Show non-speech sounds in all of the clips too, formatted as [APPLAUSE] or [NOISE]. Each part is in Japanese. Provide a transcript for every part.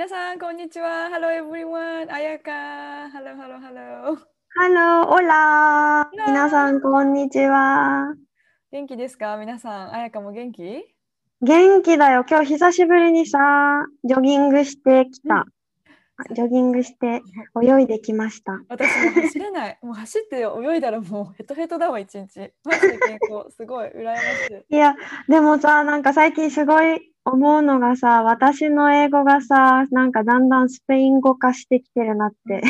皆さん、こんにちは。Hello everyone! 彩香 !Hello, hello, hello! Hello、Hola 皆さん、こんにちは。元気ですか？皆さん、彩香も元気？元気だよ。今日久しぶりにさ、ジョギングしてきた。ジョギングして泳いできました。私も走れない。[LAUGHS] もう走って泳いだらもうヘトヘトだわ、一日。マジで健康、すごい、羨ましい。いや、でもさ、なんか最近すごい思うのがさ、私の英語がさ、なんかだんだんスペイン語化してきてるなって。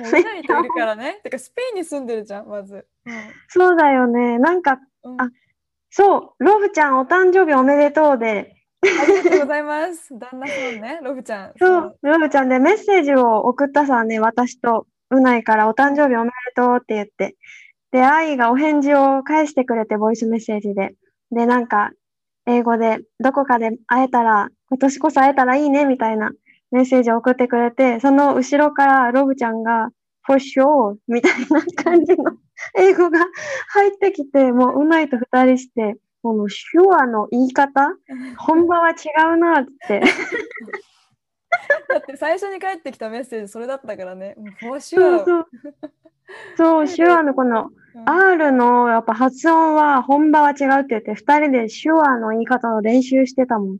もううないといるからね。[LAUGHS] てか、スペインに住んでるじゃん、まず。そうだよね。なんか、うんあそう、ロブちゃんお誕生日おめでとうで、ありがとうございます。旦那さんね、ロブちゃん。そう、ロブちゃんでメッセージを送ったさね、私とうないからお誕生日おめでとうって言って。で、愛がお返事を返してくれて、ボイスメッセージで。で、なんか、英語で、どこかで会えたら、今年こそ会えたらいいね、みたいなメッセージを送ってくれて、その後ろからロブちゃんが、for sure みたいな感じの英語が入ってきて、もううないと二人して、この sure の言い方、[LAUGHS] 本場は違うなって。[LAUGHS] だって最初に返ってきたメッセージそれだったからね。もうフォーシュアそうそう。そう、手話のこの R のやっぱ発音は本場は違うって言って、二人で手話の言い方の練習してたもん。い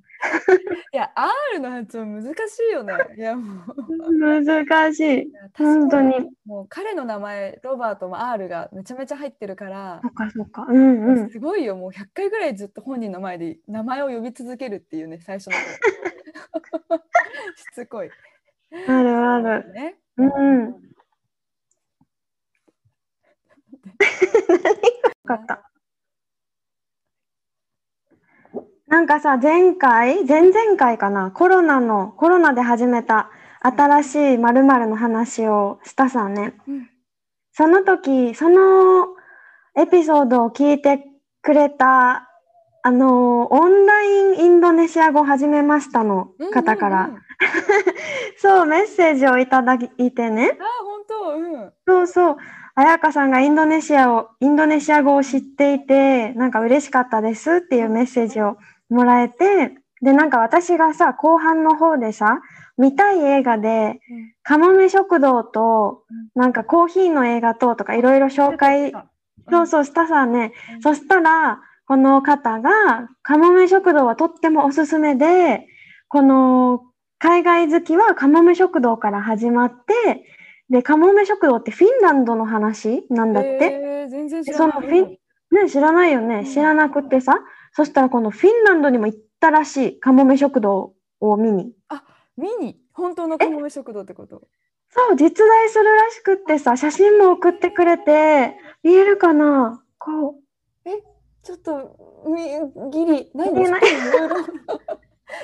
や、R の発音難しいよね。いや、もう。難しい。本当に。もう彼の名前、ロバートも R がめちゃめちゃ入ってるからそ、っかそっか。うんうん。すごいよ、もう100回ぐらいずっと本人の前で名前を呼び続けるっていうね、最初の頃。[LAUGHS] しつこい。あるある。ね。うん。よ [LAUGHS] かった。なんかさ、前回、前々回かな、コロナの、コロナで始めた新しい〇〇の話をしたさね。うんその時、そのエピソードを聞いてくれた、あの、オンラインインドネシア語始めましたの方から、[LAUGHS] そう、メッセージをいただいてね。あ、本当、うん。そうそう。彩香さんがインドネシアを、インドネシア語を知っていて、なんか嬉しかったですっていうメッセージをもらえて、で、なんか私がさ、後半の方でさ、見たい映画で、カモメ食堂と、なんかコーヒーの映画ととかいろいろ紹介、そうそうしたさね、うん。そしたら、この方が、カモメ食堂はとってもおすすめで、この海外好きはカモメ食堂から始まって、で、カモメ食堂ってフィンランドの話なんだって。えー、全然知らない。ね、知らないよね。うん知らなくってさ。そしたらこのフィンランドにも行ったらしい。カモメ食堂を見に。ミニ、本当のカモメ食堂ってこと？そう、実在するらしくってさ、写真も送ってくれて、見えるかな？こう。ちょっとみギリ何見えないちょっといろいろ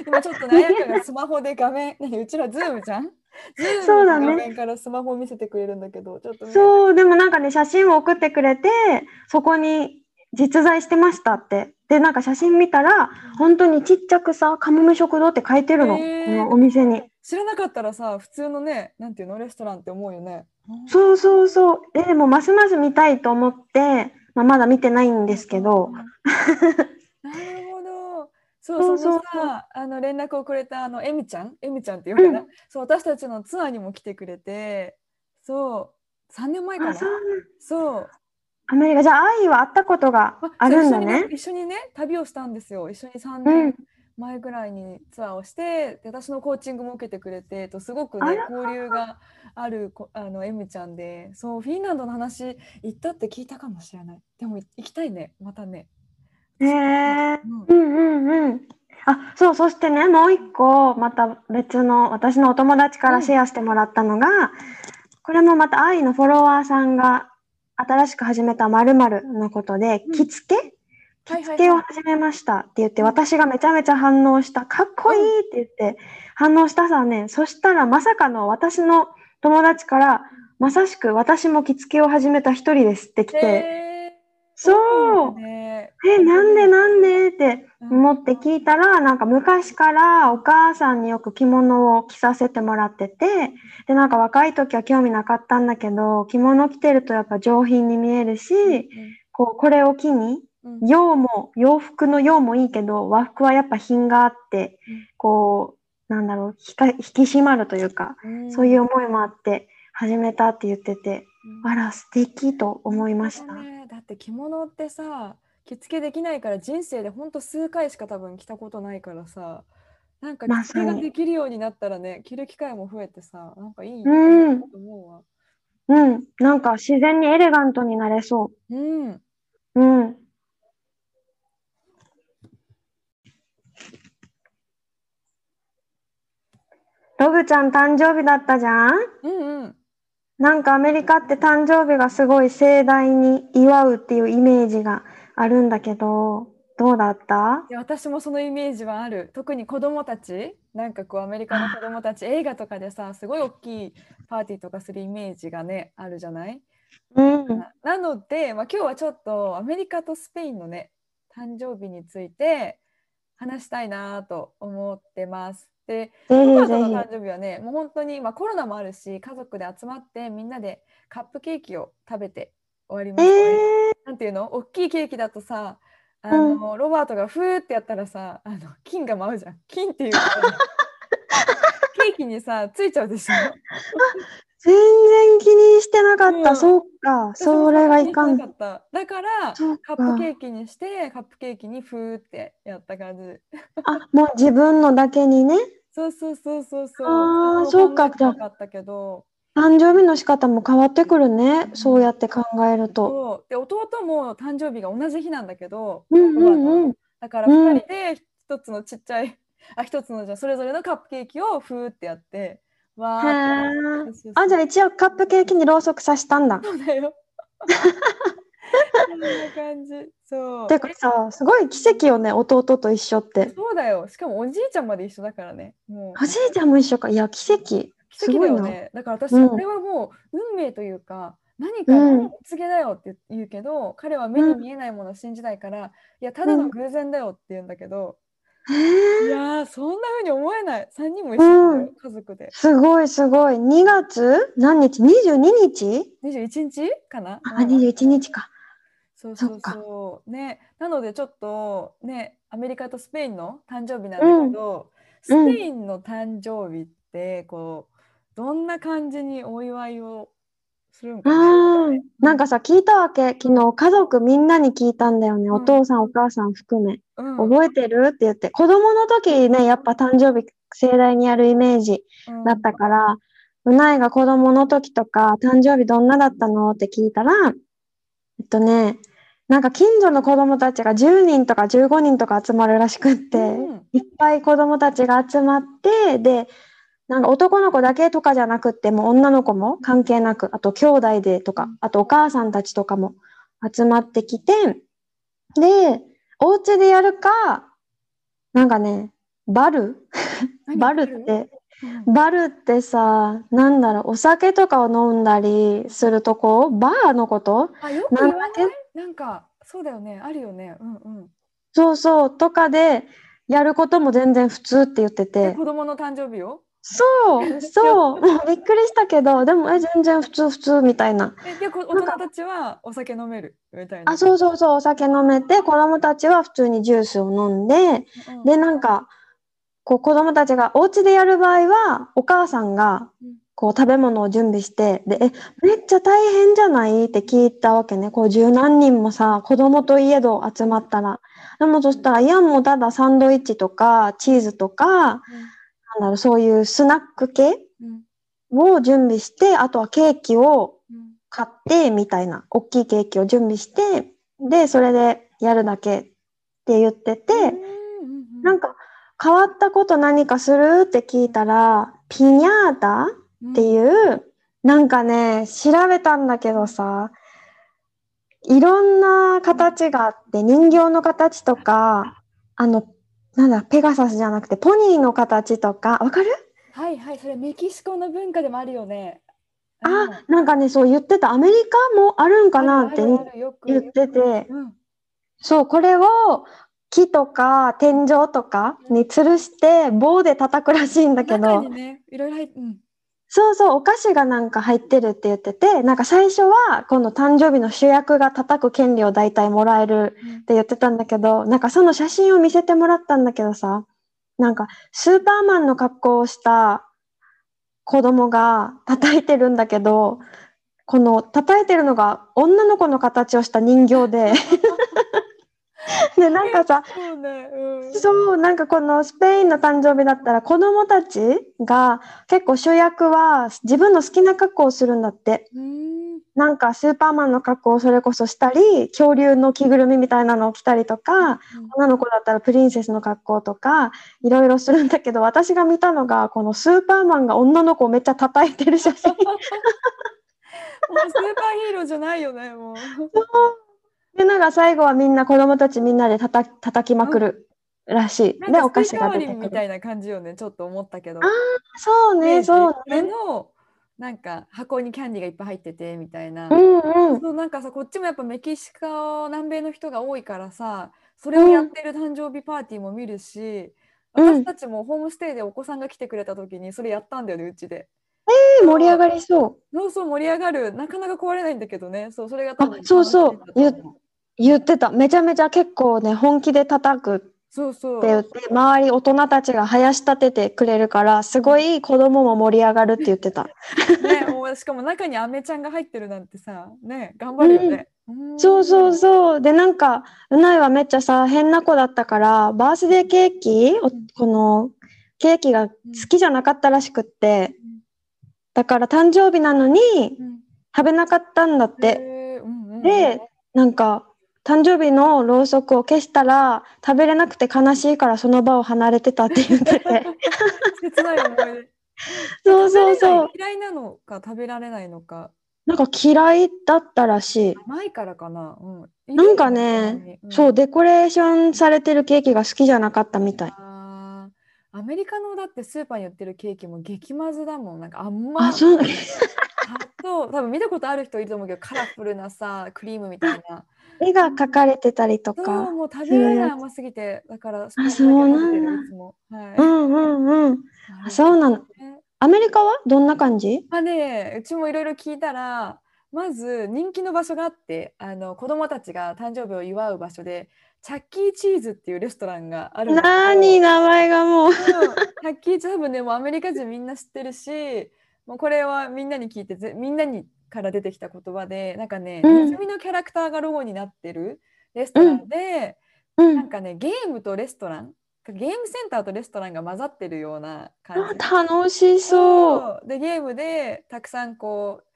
今ちょっとね彩香がスマホで画面何うちらズームじゃん？そうだねの画面からスマホを見せてくれるんだけどちょっとねそう、でもなんかね、写真を送ってくれて、そこに実在してましたって。で、なんか写真見たら、本当にちっちゃくさ、カモメ食堂って書いてるの。このお店に。知らなかったらさ普通のねなんていうのレストランって思うよねそうそうそう。ででも、ますます見たいと思って、まあ、まだ見てないんですけど、なるほどそうそそうそう。のさあの連絡をくれたあのエミちゃん？エミちゃんっていうかな、うそう私たちのツアーにも来てくれて。そう。3年前かな？あ、そう。そう。アメリカ、じゃあ、愛は会ったことがあるんだね。一緒にね旅をしたんですよ。一緒に3う年ん。前ぐらいにツアーをしてで私のコーチングも受けてくれてとすごくね交流があるこあのエミちゃんで。そうフィンランドの話行ったって聞いたかもしれない。でも行きたいね。またね、へえ。うんうんうんうん。あ、そう、そしてね、もう一個、また別の、私のお友達からシェアしてもらったのが、これもまた愛のフォロワーさんが新しく始めた〇〇のことで、うん着付け？着付けを始めましたって言って、私がめちゃめちゃ反応した。かっこいいって言って反応したさね。そしたらまさかの私の友達から、まさしく私も着付けを始めた一人ですって来て、へそう。え、なんでなんでってうん思って聞いたら、なんか昔からお母さんによく着物を着させてもらってて、で、なんか若い時は興味なかったんだけど、着物着てるとやっぱ上品に見えるし、こう、これを機に、うん。洋も、洋服の洋もいいけど、和服はやっぱ品があってうん、こう、なんだろう、引き締まるというか、うん。そういう思いもあって始めたって言ってて、うん。あら、素敵と思いました。だって着物ってさ着付けできないから人生でほんと数回しか多分着たことないからさなんか着付けができるようになったらね着る機会も増えてさなんかいいと思うわ。うん、なんか自然にエレガントになれそうんう。うん。ロブちゃん誕生日だったじゃん？うんうんなんかアメリカって誕生日がすごい盛大に祝うっていうイメージがあるんだけど、どうだった？いや私もそのイメージはある特に子供たちなんかこうアメリカの子供たち映画とかでさすごい大きいパーティーとかするイメージがねあるじゃない？うん。ななので、まあ、今日はちょっとアメリカとスペインのね誕生日について話したいなと思ってます。でロバートのぜ誕生日はねもう本当に、まあ、コロナもあるし家族で集まってみんなでカップケーキを食べて終わりまひ。したね。えなんていうの？大きいケーキだとさあの、ロバートがふーってやったらさあの金が舞うじゃん金っていうか [LAUGHS] ケーキにさついちゃうでしょ？ー、全然気にしてなかった。うんそうか。それがいかん。かっただからカかップケーキにしてカップケーキにふーってやった感じ。あ、もう自分のだけにね。そうそうそうそうそう。あーそそうか考えてなかったけど。誕生日の仕方も変わってくるね。そうやって考えると。で弟も誕生日が同じ日なんだけど、うんうんうん。だから2人で一つのちっちゃい、あ一つのじゃあそれぞれのカップケーキをふーってやってわーってあ、じゃあ一応カップケーキにろうそくさしたんだ。そうだよ。[LAUGHS] そんな感じ。そう。てかさ、すごい奇跡よね、弟と一緒って。そうだよ。しかもおじいちゃんまで一緒だからね。もうおじいちゃんも一緒か。いや、奇跡。奇。跡だよね。だから私、うんこれはもう運命というか、何かうんのお告げだよって言うけど、彼は目に見えないものを信じないから、いや、ただの偶然だよって言うんだけど、へいーやー、そんな風に思えない。3人も一緒だよ、家族で。すごいすごい。2月？何日 ?22 日？21日かな？あ、21日か。そうそうそう。ね、なのでちょっとね、アメリカとスペインの誕生日なんだけど、スうんペインの誕生日ってこうどんな感じにお祝いをするんかあね。ーなんかさ、聞いたわけ。昨日家族みんなに聞いたんだよね。んお父さんお母さん含め。うん、覚えてる？って言って。子供の時ね、やっぱ誕生日盛大にやるイメージうんだったから、うないが子供の時とか、誕生日どんなだったの？って聞いたら、えっとね、なんか近所の子供たちが10人とか15人とか集まるらしくって、うん。いっぱい子供たちが集まって、で、なんか男の子だけとかじゃなくって、もう女の子も関係なく、あと兄弟でとか、あとお母さんたちとかも集まってきて、で、お家でやるか、なんかね、バル？何？バルって、うん。バルってさ、なんだろう、お酒とかを飲んだりするとこバーのこと？あよく言わない？なんかそうだよねあるよね。うんうん。そうそう、とかでやることも全然普通って言ってて。で子供の誕生日を？そう、そう、びっくりしたけど、でも、え、全然普通、普通みたいな。えでこ大人たちはお酒飲める？みたいな。あ、そうそうそう、お酒飲めて、子供たちは普通にジュースを飲んで、うんで、なんか、こう、子供たちがお家でやる場合は、お母さんがうん、こう、食べ物を準備して、で、え、めっちゃ大変じゃない？って聞いたわけね。こう、十何人もさ、子供といえど集まったら。でも、そしたら、いや、もうただサンドイッチとか、チーズとか、なんだろう、そういうスナック系うんを準備して、あとはケーキをうん買って、みたいな、大きいケーキを準備して、で、それでやるだけって言ってて、うんうんうんなんか、変わったこと何かする？って聞いたら、ピニャータっていう、なんかね、調べたんだけどさ、いろんな形があって、人形の形とか、あの、なんだ、ペガサスじゃなくて、ポニーの形とか、わかる？はいはい、それメキシコの文化でもあるよね。あ、なんかね、そう言ってた。アメリカもあるんかなって言ってて、うん、そう、これを木とか天井とかに吊るして棒で叩くらしいんだけど。ね、いろいろ入って、うん、そうそう、お菓子がなんか入ってるって言ってて、なんか最初はこの誕生日の主役が叩く権利を大体もらえるって言ってたんだけど、なんかその写真を見せてもらったんだけどさ、なんかスーパーマンの格好をした子供が叩いてるんだけど、この叩いてるのが女の子の形をした人形で、[LAUGHS] [LAUGHS] で、なんかさ、そうね、うん、そう、なんかこのスペインの誕生日だったら子供たちが結構主役は自分の好きな格好をするんだって。うん、なんかスーパーマンの格好をそれこそしたり、恐竜の着ぐるみみたいなのを着たりとか、女の子だったらプリンセスの格好とか、いろいろするんだけど、私が見たのが、このスーパーマンが女の子をめっちゃ叩いてる写真。[LAUGHS] もうスーパーヒーローじゃないよね、もう。[LAUGHS] で、なんか最後はみんな子供たちみんなで叩き叩きまくるらしい。で、なんかお菓子が出てみたいな感じよね、ちょっと思ったけど。そうね、そうね。のなんか箱にキャンディーがいっぱい入っててみたいな。うんうん。そうなんかさこっちもやっぱメキシコ南米の人が多いからさそれをやってる誕生日パーティーも見るし、うん私たちもホームステイでお子さんが来てくれた時にそれやったんだよねうちで。盛り上がりそう。そうそう盛り上がるなかなか壊れないんだけどねそうそれがあそうそう楽しいんだと思言ってた。めちゃめちゃ結構ね、本気で叩くってそうそう言って、周り大人たちが林立ててくれるから、すごい子供も盛り上がるって言ってた。ね [LAUGHS] もうしかも中にアメちゃんが入ってるなんてさね頑張るよね。うんそうそうそう。で、なんか、うないはめっちゃさ、変な子だったから、バースデーケーキ、おこの、ケーキが好きじゃなかったらしくって、だから誕生日なのにうん食べなかったんだって。で、なんか、誕生日のろうそくを消したら、食べれなくて悲しいからその場を離れてたって言ってて。切ない思い出。そうそうそう。嫌いなのか食べられないのかなんか嫌いだったらしい。甘いからかな。うん、なんかね、そう、デコレーションされてるケーキが好きじゃなかったみたい。アメリカのだってスーパーに売ってるケーキも激まずだもん。なんかあんまあ。そう [LAUGHS] 多分見たことある人いると思うけどカラフルなさクリームみたいな。絵が描かれてたりとそうか。もう食べられない甘すぎてだからあそうなんだ。はいうんうんうん。あそうなの。ねアメリカはどんな感じ？まあね、うちもいろいろ聞いたらまず人気の場所があってあの子供たちが誕生日を祝う場所でチャッキーチーズっていうレストランがあるんだけどなーに名前がもう。うんチャッキーチーズ多分ねもうアメリカ人みんな知ってるしもうこれはみんなに聞いてぜみんなにから出てきた言葉でなんかね、うんネズミのキャラクターがロゴになってるレストランで、うん。なんかねゲームとレストランゲームセンターとレストランが混ざってるような感じあ楽しそう。うでゲームでたくさんこう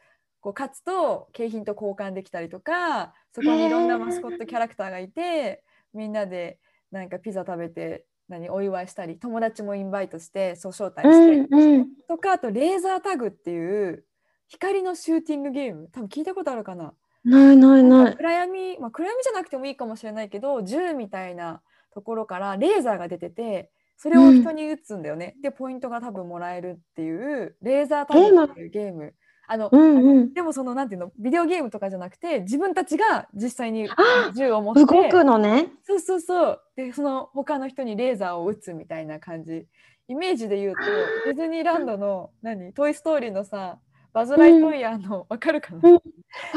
こう勝つと景品と交換できたりとかそこにいろんなマスコットキャラクターがいてみんなでなんかピザ食べて何お祝いしたり友達もインバイトしてそう招待うして、んうん。とかあとレーザータグっていう光のシューティングゲーム？多分聞いたことあるかな？ないないない。暗闇、まあ、暗闇じゃなくてもいいかもしれないけど銃みたいなところからレーザーが出ててそれを人に撃つんだよね、でポイントが多分もらえるっていうレーザータグっていうゲーム。あの、うんうん。でもそのなんていうの？ビデオゲームとかじゃなくて自分たちが実際にあ銃を持って動くのね。そうそうそう。でその他の人にレーザーを撃つみたいな感じ。イメージで言うとディズニーランドの何？トイ・ストーリーのさバズ・ライトイヤーの、わかるかな、うん。わ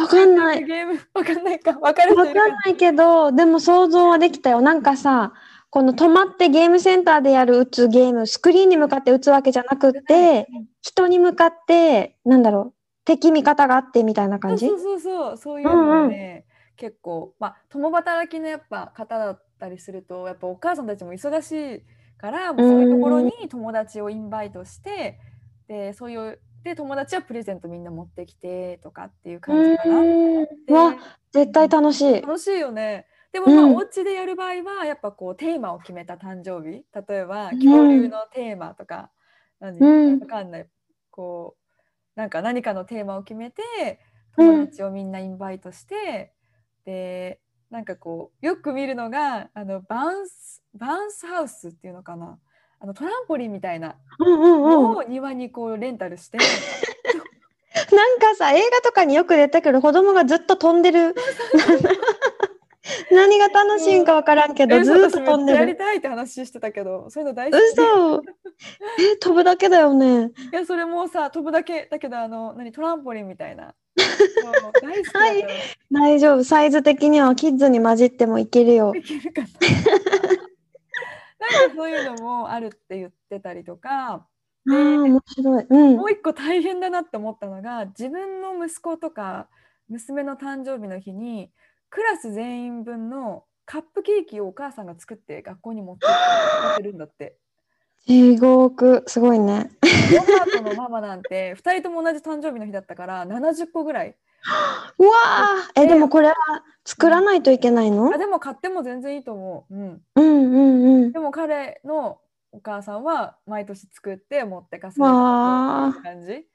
かんない。ゲームわかんないか？わかる人わかんないけど、でも想像はできたよ。なんかさ、この止まってゲームセンターでやる打つゲーム、スクリーンに向かって打つわけじゃなくって、人に向かって、なんだろう、敵味方があってみたいな感じ？そうそうそう。そういうのがね、結構まあ共働きのやっぱ方だったりするとやっぱお母さんたちも忙しいからもうそういうところに友達をインバイトしてでそういうで友達はプレゼントみんな持ってきてとかっていう感じかな。わ絶対楽しい。楽しいよね。でもまあ、うんお家でやる場合はやっぱこうテーマを決めた誕生日。例えばうん。恐竜のテーマとか、何うん。わかんない。こうなんか何かのテーマを決めて友達をみんなインバイトして、でなんかこうよく見るのがあのバウンスバウンスハウスっていうのかなあのトランポリンみたいな。のを庭にこうレンタルして、[LAUGHS] なんかさ、映画とかによく出てくる子供がずっと飛んでる。何が楽しいんかわからんけど、えずーっと飛んでる。りたいって話してたけどそういうの大好き嘘え、飛ぶだけだよね。いやそれもさ飛ぶだけだけどあの何トランポリンみたいな [LAUGHS] 大好きはい大丈夫。サイズ的にはキッズに混じってもいけるよ。いけるかななんかそういうのもあるって言ってたりとかああ、面白い。うんも。う一個大変だなって思ったのが自分の息子とか娘の誕生日の日にクラス全員分のカップケーキをお母さんが作って学校に持ってって持ってるんだって。地獄。すごいね。[LAUGHS] ロバートのママなんて2人とも同じ誕生日の日だったから70個ぐらい [GASPS] うわあ。え、でもこれは作らないといけないの？あでも買っても全然いいと思う、うん、うんうんうん。でも彼のお母さんは毎年作って持ってかせる感じ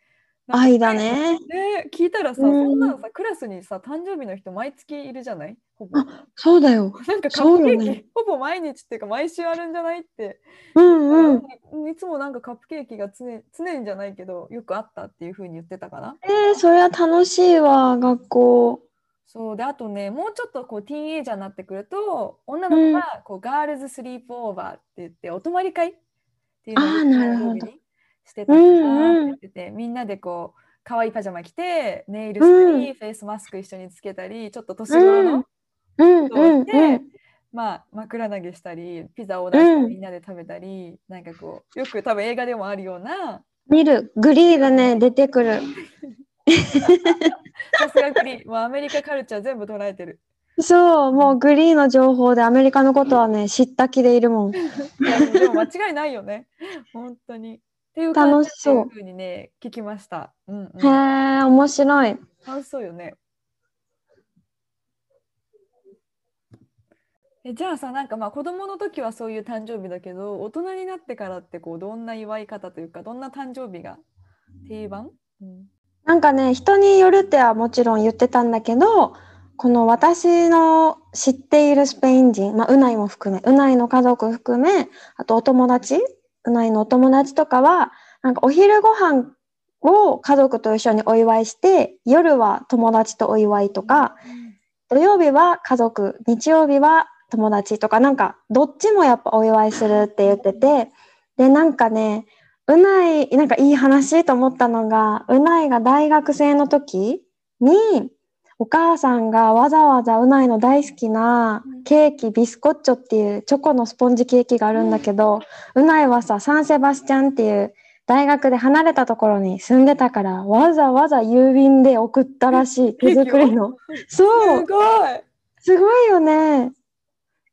愛だね。で聞いたらさ、うん。そんなのさクラスにさ誕生日の人毎月いるじゃない？ほぼ。そうだよ。[LAUGHS] なんかカップケーキ、よねほぼ毎日っていうか毎週あるんじゃないって、うんうん。いつもなんかカップケーキが常常にじゃないけどよくあったっていうふうに言ってたかな？えー、それは楽しいわ、学校。そう。であとねもうちょっとこうティーンエイジャーになってくると女の子がこう、ガールズスリープオーバーって言ってお泊まり会っていうのをしてたからうんうんみんなでこう可愛いパジャマ着てネイルしたり、うんフェイスマスク一緒につけたりちょっと年頃のうん人をうんして、うん。まあ枕投げしたりピザを出してうんみんなで食べたり、なんかこうよく多分映画でもあるような見る。グリーだね、出てくる。[LAUGHS] さすがグリーンもうアメリカカルチャー全部捉えてる。そう、もうグリーの情報でアメリカのことはね、知った気でいるもん。[LAUGHS] いやでも間違いないよね。本当に。っていう感じっていうふうにね、聞きました。うんうん。へえ、面白い。楽しそうよね。えじゃあさ、なんかまあ子供の時はそういう誕生日だけど、大人になってからってこうどんな祝い方というか、どんな誕生日が定番、うん、なんかね、人によるってはもちろん言ってたんだけど、この私の知っているスペイン人、まあ、うないも含め、うないの家族含め、あとお友達、うないのお友達とかは、なんかお昼ご飯を家族と一緒にお祝いして、夜は友達とお祝いとか、土曜日は家族、日曜日は友達とか、なんかどっちもやっぱお祝いするって言ってて、で、なんかね、うない、なんかいい話と思ったのが、うないが大学生の時に、お母さんがわざわざうないの大好きなケーキ、ビスコッチョっていうチョコのスポンジケーキがあるんだけど、うないはさ、サンセバスチャンっていう大学で離れたところに住んでたから、わざわざ郵便で送ったらしい、手作りの。そうすごいすごいよね。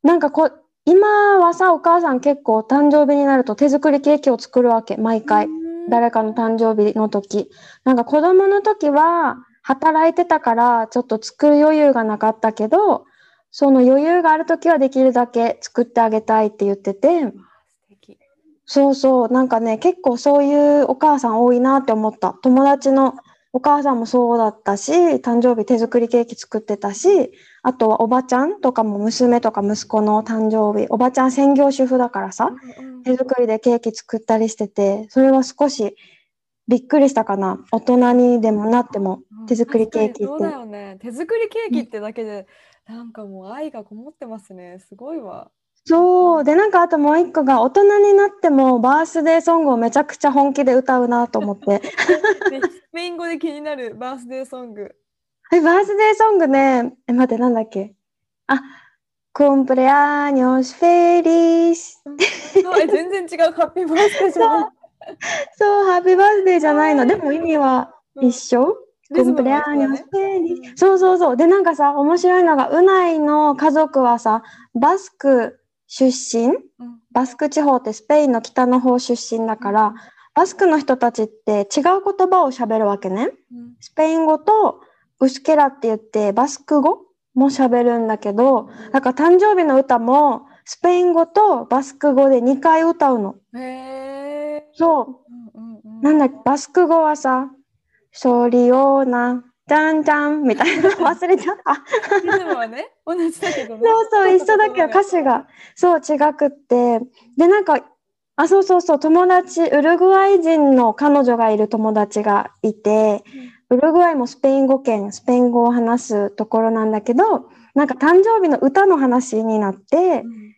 なんかこ、今はさ、お母さん結構誕生日になると手作りケーキを作るわけ、毎回。誰かの誕生日の時。なんか子供の時は働いてたからちょっと作る余裕がなかったけど、その余裕がある時はできるだけ作ってあげたいって言ってて、そうそう、なんかね、結構そういうお母さん多いなって思った。友達のお母さんもそうだったし、誕生日手作りケーキ作ってたし、あとはおばちゃんとかも娘とか息子の誕生日、おばちゃん専業主婦だからさ、うん。手作りでケーキ作ったりしてて、それは少しびっくりしたかな。大人にでもなってもうん手作りケーキって。確かにそうだよね。手作りケーキってだけで、なんかもう愛がこもってますね。すごいわ。そう。で、なんかあともう一個が大人になってもバースデーソングをめちゃくちゃ本気で歌うなと思って。で [LAUGHS] スペイン語で気になるバースデーソング。え、バースデーソングね、え、待って、なんだっけ？あ、cumpleaños feliz。そうえ全然違う。ハッピーバースデーじゃない。そう、ハッピーバースデーじゃないの。でも意味はうん一緒、リズムが一緒だ cumpleaños ね feliz。そうそうそう。で、なんかさ、面白いのが、うないの家族はさ、バスク出身？うんバスク地方ってスペインの北の方出身だから、バスクの人たちって違う言葉を喋るわけね。うんスペイン語とウスケラって言ってバスク語も喋るんだけど、だから誕生日の歌もスペイン語とバスク語で2回歌うの。へえ。そうんうんうう。んなんだっけ、バスク語はさ、ソリオーナ、じゃんじゃんみたいな [LAUGHS] 忘れちゃった。リズムはね、同じだけどね。そうそう、一緒だけど歌詞が、そう、違くって。で、なんか、あ、そうそうそう、友達、ウルグアイ人の彼女がいる友達がいて、ウルグアイもスペイン語圏、スペイン語を話すところなんだけど、なんか誕生日の歌の話になってう、ん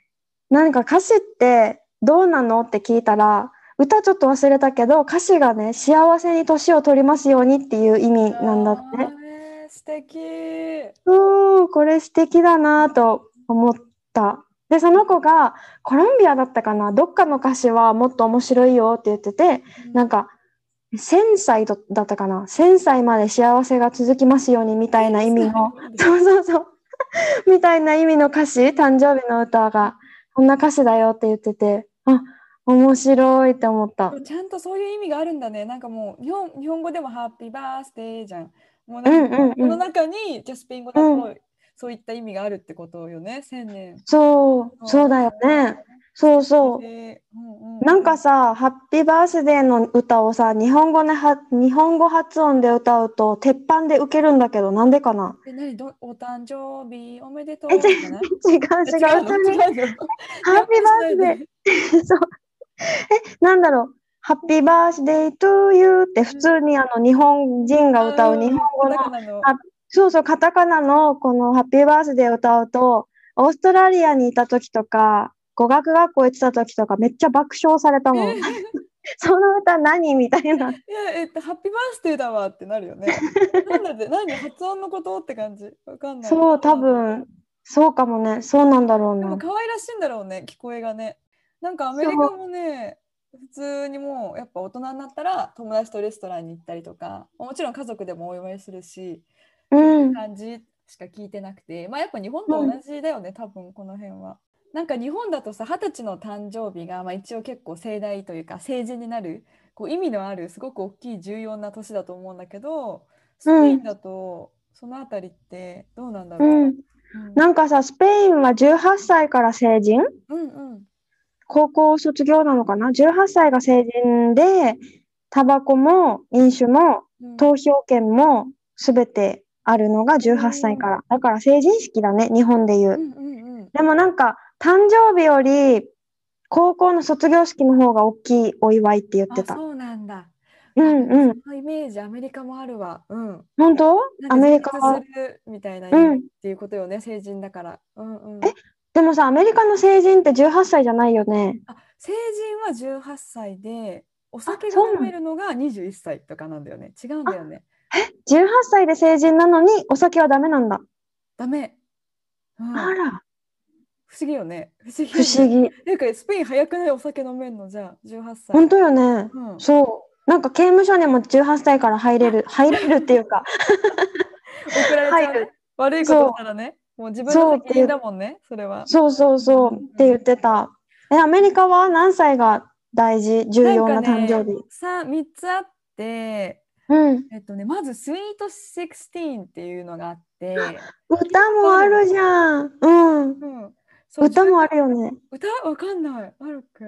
なんか歌詞ってどうなの？って聞いたら、歌ちょっと忘れたけど、歌詞がね、幸せに年を取りますようにっていう意味なんだって。素敵。そう、これ素敵だなと思った。で、その子がコロンビアだったかな、どっかの歌詞はもっと面白いよって言ってて、なんか、1000歳だだったかな、1000歳まで幸せが続きますようにみたいな意味の、そうそうそう、みたいな意味の歌詞、誕生日の歌が、こんな歌詞だよって言ってて、あ、面白いって思った。ちゃんとそういう意味があるんだね。なんかもう日本日本語でもハッピーバースデーじゃん。もうなんかこの中にじゃあスペイン語だと、うそういった意味があるってことよね。千年。そう、そうだよね。そうそう。でうんうんなんかさ、ハッピーバースデーの歌をさ、日本語では、日本語発音で歌うと、鉄板で受けるんだけど、なんでかな？え、何？どお誕生日おめでとう違違う、違う、違うハッピーバースデー、[LAUGHS] そう。え、なんだろう、ハッピーバースデートゥーユーって普通にあの、日本人が歌う日本語の、そうそう、カタカナのこのハッピーバースデーを歌うと、オーストラリアにいた時とか、語学学校行ってた時とか、めっちゃ爆笑されたもん。[LAUGHS] その歌何みたいな。いや、えっと、ハッピーバースデーだわってなるよね。なんだって、何発音のことって感じ？わかんない。そう、多分、そうかもね。そうなんだろうな。でも可愛らしいんだろうね、聞こえがね。なんかアメリカもね、普通にもうやっぱ大人になったら友達とレストランに行ったりとか、もちろん家族でもお祝いするし、うん。感じしか聞いてなくて、まあやっぱ日本と同じだよね、多分この辺は。なんか日本だとさ、二十歳の誕生日が、まあ、一応結構盛大というか成人になるこう意味のあるすごく大きい重要な年だと思うんだけど、スペインだとそのあたりってどうなんだろう。うん。うんなんかさ、スペインは18歳から成人？うんうん高校卒業なのかな ?18 歳が成人で、タバコも飲酒もうん投票権もすべてあるのが18歳から。だから成人式だね、日本で言う。うんうんうんでもなんか、誕生日より高校の卒業式の方が大きいお祝いって言ってた。あそうなんだ。うんうん。そのイメージアメリカもあるわ。うん。本当？アメリカは？みたいな意味っていうことよね、成人だから。うんうん。えでもさ、アメリカの成人って18歳じゃないよね。あ成人は18歳でお酒が飲めるのが21歳とかなんだよね。違うんだよね。18歳で成人なのにお酒はダメなんだ。ダメ。うん、あら、不思議よね。不思議。不思議。なんかスペイン早くない？お酒飲めんの？じゃあ18歳。本当よね。うん、そう。なんか刑務所にも18歳から入れる、入れるっていうか、[LAUGHS] 送られちゃう。悪いことしたらね。もう自分の責任だもんね。それは。そうそうそうって言ってた。え、アメリカは何歳が大事、重要な誕生日。さ3つあって、うん。えっとね、まずスイート16っていうのがあって、歌もあるじゃん。うん。うん、歌もあるよね。歌わかんない。あるっけ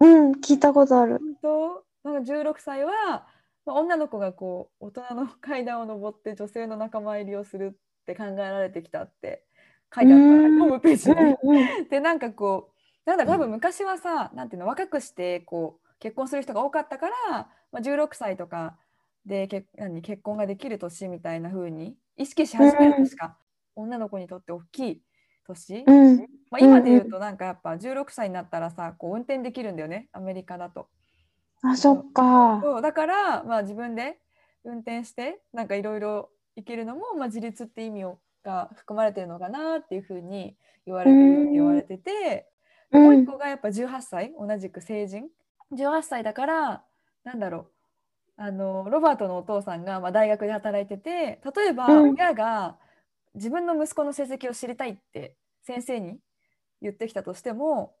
うん、聞いたことある。本当？なんか16歳は、まあ、女の子がこう大人の階段を上って女性の仲間入りをするって考えられてきたって書いてあったうんホームページに。うんうん。[LAUGHS] でなんかこうなんだ多分昔はさ、なんていうの若くしてこう結婚する人が多かったから、まあ、16歳とかでけ何結婚ができる年みたいな風に意識し始める年か、女の子にとって大きい年、うん。まあ、今で言うんうとなんかやっぱ16歳になったらさこう運転できるんだよねアメリカだと。あ、そっか。そうだから、まあ、自分で運転してなんかいろいろ行けるのも、まあ、自立って意味をが含まれてるのかなっていうふうに言われてるうん言われてて、うん。もう一個がやっぱ18歳同じく成人。18歳だからなんだろう。あのロバートのお父さんが、まあ、大学で働いてて例えばうん。親が自分の息子の成績を知りたいって先生に言ってきたとしても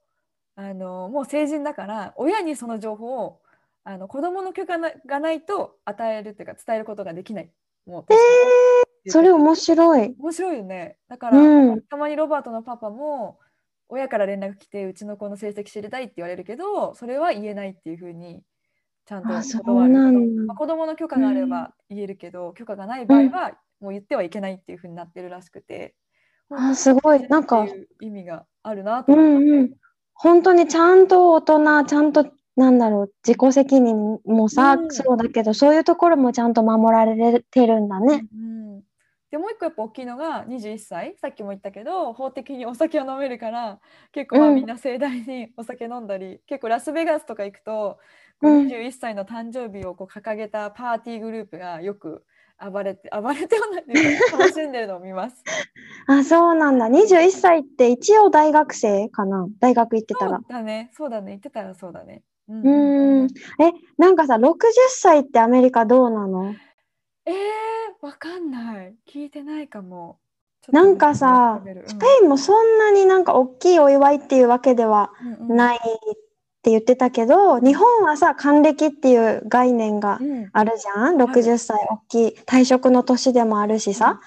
あのもう成人だから親にその情報をあの子供の許可ながないと与えるっていうか伝えることができない。もうえー、それ面白い。面白いよね。だから、うん。たまにロバートのパパも親から連絡来てうちの子の成績知りたいって言われるけどそれは言えないっていうふうにちゃんとあそう断るなんだまあ、子供の許可があれば言えるけど、許可がない場合はもう言ってはいけないっていうふうになってるらしくて、あすごいなんか意味があるなとう思って、んうん。本当にちゃんと大人、ちゃんと、なんだろう、自己責任もさ、うんそうだけど、そういうところもちゃんと守られてるんだね。うん、でもう一個やっぱ大きいのが21歳さっきも言ったけど法的にお酒を飲めるから結構まあうんみんな盛大にお酒飲んだり、結構ラスベガスとか行くとこううん21歳の誕生日をこう掲げたパーティーグループがよく暴れて [LAUGHS] 暴れてはない楽しんでるのを見ます。あ、そうなんだ。21歳って一応大学生かな？大学行ってたらそう。だねそうだね言ってたらそうだね。うんうーん。え、なんかさ、60歳ってアメリカどうなの？えー、わかんない聞いてないかも。なんかさスペインもそんなになんか大きいお祝いっていうわけではうんうんないって言ってたけど、日本はさ、還暦っていう概念がうんあるじゃん ?60 歳大きい退職の年でもあるしさ。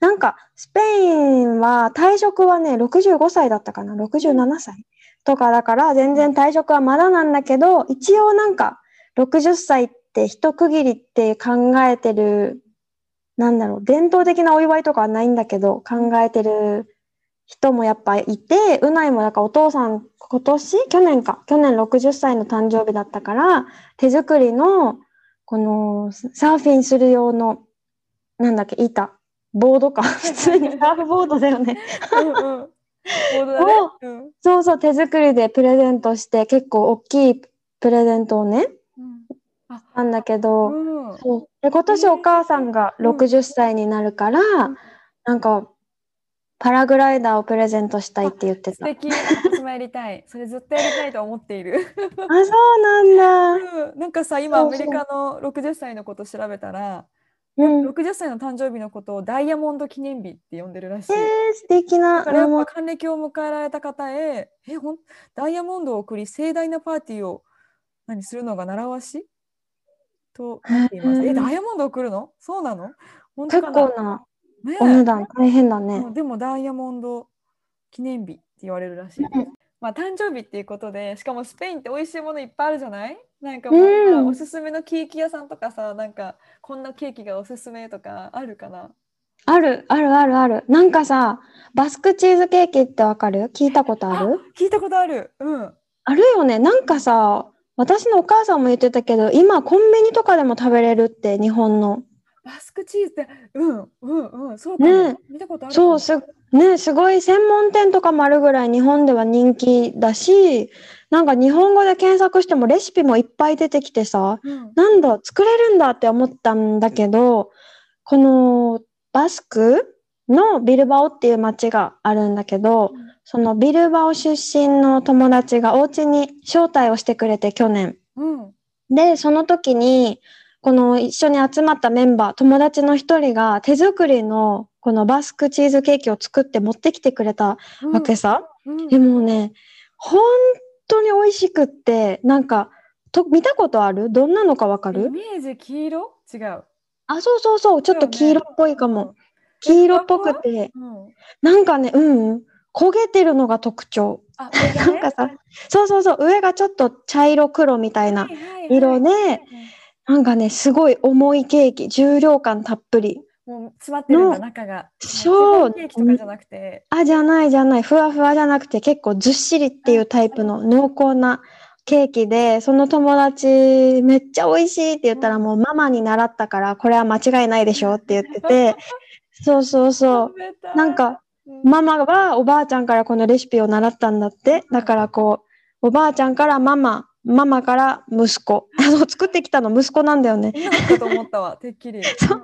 なんかスペインは退職はね、65歳だったかな ?67 歳？とかだから全然退職はまだなんだけど、一応なんか60歳って一区切りって考えてる、なんだろう、伝統的なお祝いとかはないんだけど、考えてる人もやっぱいて、うないもだからお父さん今年去年か。去年60歳の誕生日だったから、手作りの、このサーフィンする用の、なんだっけ、板。ボードか。[LAUGHS] 普通にサーフボードだよね。[LAUGHS] そうそう、手作りでプレゼントして、結構大きいプレゼントをね、うんなんだけど、うんそうで今年お母さんがうん60歳になるから、なんか、パラグライダーをプレゼントしたいって言ってた。あ、素敵。私もやりたい。[LAUGHS] それずっとやりたいと思っている。そうなんだ。うんなんかさ、今アメリカの60歳のこと調べたら、うん。60歳の誕生日のことをダイヤモンド記念日って呼んでるらしい。えー、素敵なだから還暦を迎えられた方へ、え、ほんダイヤモンドを送り盛大なパーティーを何するのが習わし？となっています。え、ダイヤモンド送るの？そうなの？本当結構なねお値段大変だね。うんでもダイヤモンド記念日って言われるらしいです。まあ誕生日っていうことでしかもスペインって美味しいものいっぱいあるじゃない？なんかもうおすすめのケーキ屋さんとかさなんかこんなケーキがおすすめとかあるかな？ある、ある、ある、ある。なんかさ、バスクチーズケーキってわかる？聞いたことある？聞いたことある。うん。あるよね。なんかさ、私のお母さんも言ってたけど、今コンビニとかでも食べれるって、日本の。バスクチーズってうんうんうん。そうかも、ね。見たことあるそう、す、ね、すごい専門店とかもあるぐらい日本では人気だし、なんか日本語で検索してもレシピもいっぱい出てきてさ、うん。なんだ、作れるんだって思ったんだけど、このバスクのビルバオっていう町があるんだけど、そのビルバオ出身の友達がお家に招待をしてくれて去年。うん。で、その時に、この一緒に集まったメンバー、友達の一人が手作りのこのバスクチーズケーキを作って持ってきてくれたうん。わけさ。うん。でもね、本当に美味しくって、なんか、と見たことある？どんなのかわかイるメージ黄色？違う。あ、そうそうそう、ちょっと黄色っぽいかも。黄色っぽくて、うん、うん。なんかね、うん。うん、焦げてるのが特徴。あ [LAUGHS] なんかさ、そうそうそう、上がちょっと茶色黒みたいな色で、なんかね、すごい重いケーキ、重量感たっぷり。もう詰まってるんだの中が。そうケーキとかじゃなくて。あ、じゃないじゃない、ふわふわじゃなくて結構ずっしりっていうタイプの濃厚なケーキで、その友達めっちゃ美味しいって言ったらもうママに習ったから、これは間違いないでしょって言ってて、[LAUGHS] そうそうそう。なんか、うんママはおばあちゃんからこのレシピを習ったんだって。だからこう、おばあちゃんからママ、ママから息子。[LAUGHS] あの、作ってきたの息子なんだよね。と思ったわ、[LAUGHS] てっきり。[LAUGHS] そう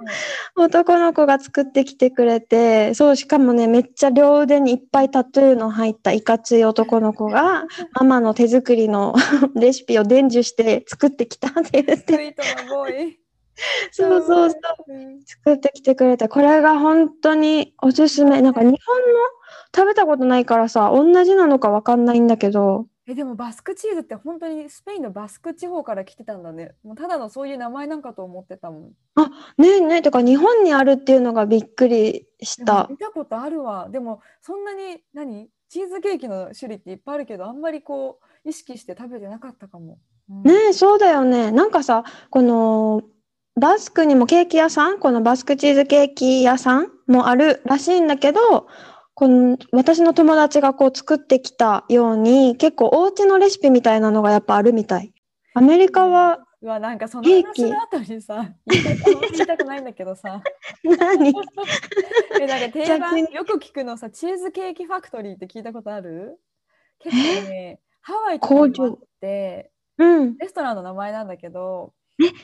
男の子が作ってきてくれて、そう、しかもね、めっちゃ両腕にいっぱいタトゥーの入ったいかつい男の子が、ママの手作りのレシピを伝授して作ってきたって言っスて。そうそうそう。うん。作ってきてくれて、これが本当におすすめ。なんか日本の食べたことないからさ、同じなのかわかんないんだけど、え、でもバスクチーズって本当にスペインのバスク地方から来てたんだね。もうただのそういう名前なんかと思ってたもん。ねえねえ、てか日本にあるっていうのがびっくりした。見たことあるわ。でもそんなに何？チーズケーキの種類っていっぱいあるけど、あんまりこう意識して食べてなかったかも。うんねえ、そうだよね。なんかさ、このバスクにもケーキ屋さん、このバスクチーズケーキ屋さんもあるらしいんだけど、この私の友達がこう作ってきたように、結構お家のレシピみたいなのがやっぱあるみたい。アメリカはうわなんかその話の後にさ言いたくないんだけどさ。[LAUGHS] 何？[LAUGHS] えなんか定番よく聞くのさチーズケーキファクトリーって聞いたことある？結構ねハワイとかにってうん。レストランの名前なんだけど。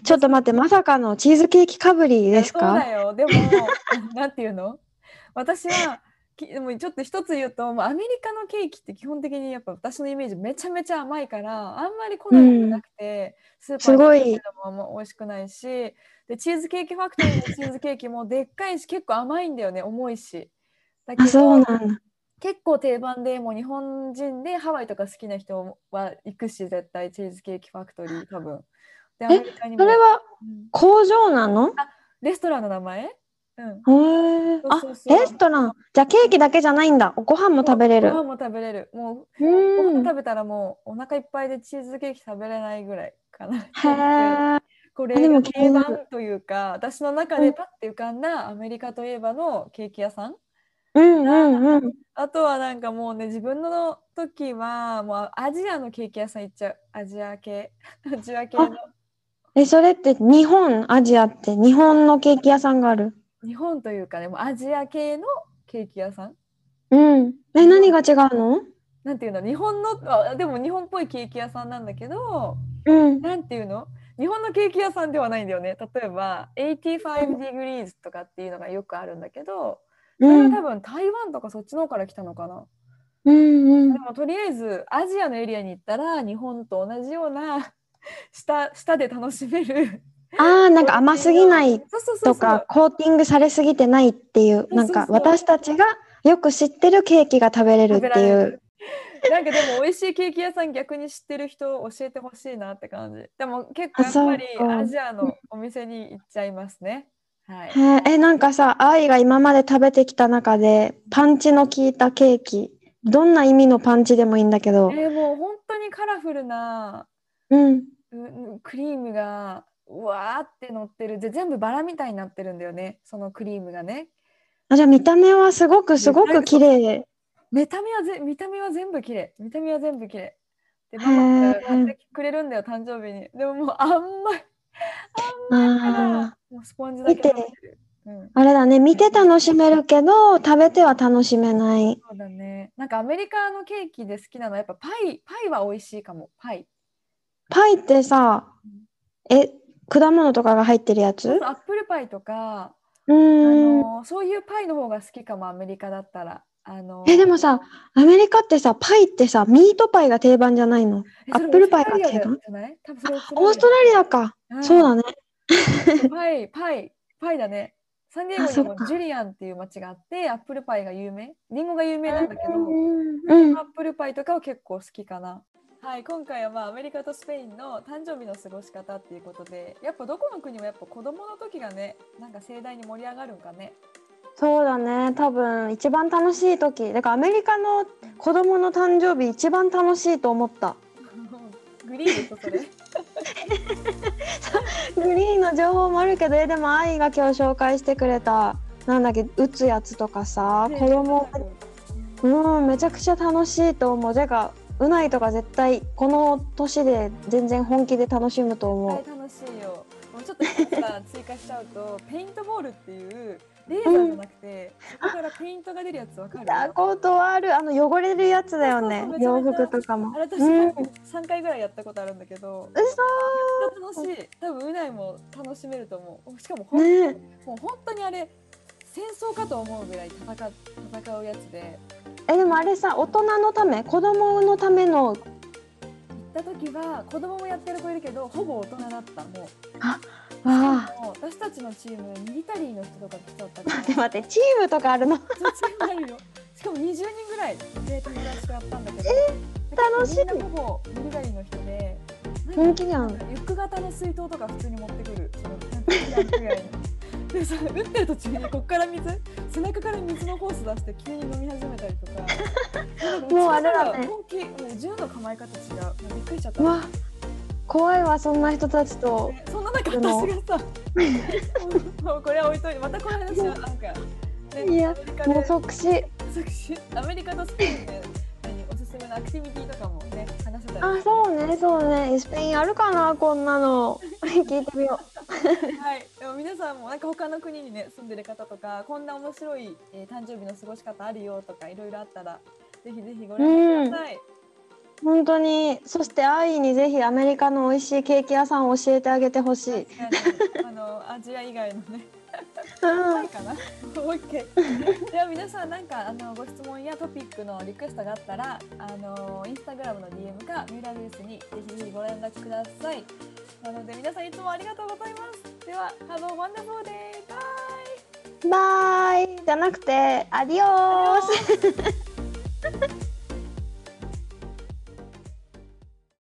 ちょっと待って、まさかのチーズケーキかぶりですそうかだよ。でも [LAUGHS] なんていうの？私はきでもちょっと一つ言うともうアメリカのケーキって基本的にやっぱ私のイメージめちゃめちゃ甘いからあんまり好みがなくて、スーパーでもあんま美味しくないしでチーズケーキファクトリーのチーズケーキもでっかいし結構甘いんだよね重いし。だけあ、どそうなんだ。結構定番でもう日本人でハワイとか好きな人は行くし絶対チーズケーキファクトリー多分。でアメリカにもそれはうん工場なの？レストランの名前？うん。へえ。あレストラン。じゃあケーキだけじゃないんだ。ご飯も食べれる。ご飯も食べれる。もう、うん。ご飯食べたらもうお腹いっぱいでチーズケーキ食べれないぐらいかな。へえ。これでもが定番というか、私の中でパッて浮かんだアメリカといえばのケーキ屋さん。うんうんうん。あとはなんかもうね、自分の時はもうアジアのケーキ屋さん行っちゃう。アジア系。アジア系の。え、それって日本、アジアって日本のケーキ屋さんがある？日本というかね、もうアジア系のケーキ屋さん？うん。え、何が違うの？なんていうの？日本のあでも日本っぽいケーキ屋さんなんだけど、うん。なんていうの？日本のケーキ屋さんではないんだよね。例えば、85 degrees とかっていうのがよくあるんだけど、そうん。れは多分台湾とかそっちの方から来たのかな。うんうんで。もとりあえずアジアのエリアに行ったら日本と同じような [LAUGHS] 舌舌で楽しめる。ああ、なんか甘すぎないとか、コーティングされすぎてないっていう、なんか私たちがよく知ってるケーキが食べれるっていう。なんかでも美味しいケーキ屋さん逆に知ってる人教えてほしいなって感じ。でも結構やっぱりアジアのお店に行っちゃいますね。はい。へえ、え、なんかさ、愛が今まで食べてきた中で、パンチの効いたケーキ、どんな意味のパンチでもいいんだけど、えーもう本当にカラフルなうん。うクリームがうわーって乗ってる。で全部バラみたいになってるんだよね。そのクリームがね。あ、じゃあ見た目はすごくすごく綺麗。見た目はぜ見た目は全部綺麗。見た目は全部綺麗。でへママがー買ってくれるんだよ誕生日に。でももうあんまいあんまもうスポンジだけうん、あれだね、見て楽しめるけど、食べては楽しめない。そうだね。なんかアメリカのケーキで好きなのはやっぱパイパイは美味しいかも。パイ。パイってさ、え、果物とかが入ってるやつ？アップルパイとかうあ。のそういうパイの方が好きかもアメリカだったら。あのえ、でもさ、アメリカってさ、パイってさ、ミートパイが定番じゃないの？アップルパイがオーストラリア定番？オーストラリアか。そうだね。ね。パイ、パイ、パイだね。サンディエゴにもジュリアンっていう街があって、アップルパイが有名？リンゴが有名なんだけど、うんうんアップルパイとかは結構好きかな。はい、今回はまあアメリカとスペインの誕生日の過ごし方っていうことで、やっぱどこの国もやっぱ子供の時がね、なんか盛大に盛り上がるんかね。そうだね。多分、一番楽しい時。だからアメリカの子供の誕生日、一番楽しいと思った。[LAUGHS] グリーンですそれ。[LAUGHS] グリーンの情報もあるけど、えでも愛が今日紹介してくれた、なんだっけ、打つやつとかさ、子供、うん、めちゃくちゃ楽しいと思う。うないとか絶対、この年で全然本気で楽しむと思う。絶対楽しいよ。もうちょっとさ追加しちゃうと、[LAUGHS] ペイントボールっていうレーザーじゃなくて、そこからペイントが出るやつわかる？見たことある。あの汚れるやつだよね洋服とかも。あれ私うん、3回ぐらいやったことあるんだけど、嘘めっちゃ楽しい。多分うないも楽しめると思う。しかもほん、ねもう本当にあれ戦争かと思うぐらい戦う戦うやつで、えでもあれさ大人のため子供のための行った時は子供もやってる子いるけど、ほぼ大人だったもう。わあもう私たちのチームミリタリーの人とか来ちゃったから。待って待ってチームとかあるの？チームあるよ。しかも20人ぐらいで友達とやったんだけど、楽しいみんなほぼミリタリーの人で、なんか本気じゃんリュック型の水筒とか普通に持ってくる。そのキャンプキャンプ以外に。でさ、打ってる途中にこっから水、背中から水のホース出して急に飲み始めたりとか。[LAUGHS] もうあれだね本気、もう銃の構え方違う。もうびっくりしちゃった。うわ怖いわそんな人たちと。ねそんな中私がさ [LAUGHS] もうこれは置いといてまたこの話はなんか、ね、いやもうで即死。アメリカとスペインで何おすすめのアクティビティとかもね話せたらあそうねそうねスペインあるかなこんなの [LAUGHS] 聞いてみよはい、でも皆さんもなんか他の国にね住んでる方とかこんな面白い、えー誕生日の過ごし方あるよとかいろいろあったらぜひぜひご連絡ください。う本当にそして愛にぜひアメリカの美味しいケーキ屋さんを教えてあげてほしい。あのアジア以外のねかな。もう一回。では皆さんなんかあのご質問やトピックのリクエストがあったらあのインスタグラムの DM かミューラーニュースにぜひぜひご連絡ください。なので皆さんいつもありがとうございます。では Have a wonderful day. Bye. バイじゃなくてアディオース。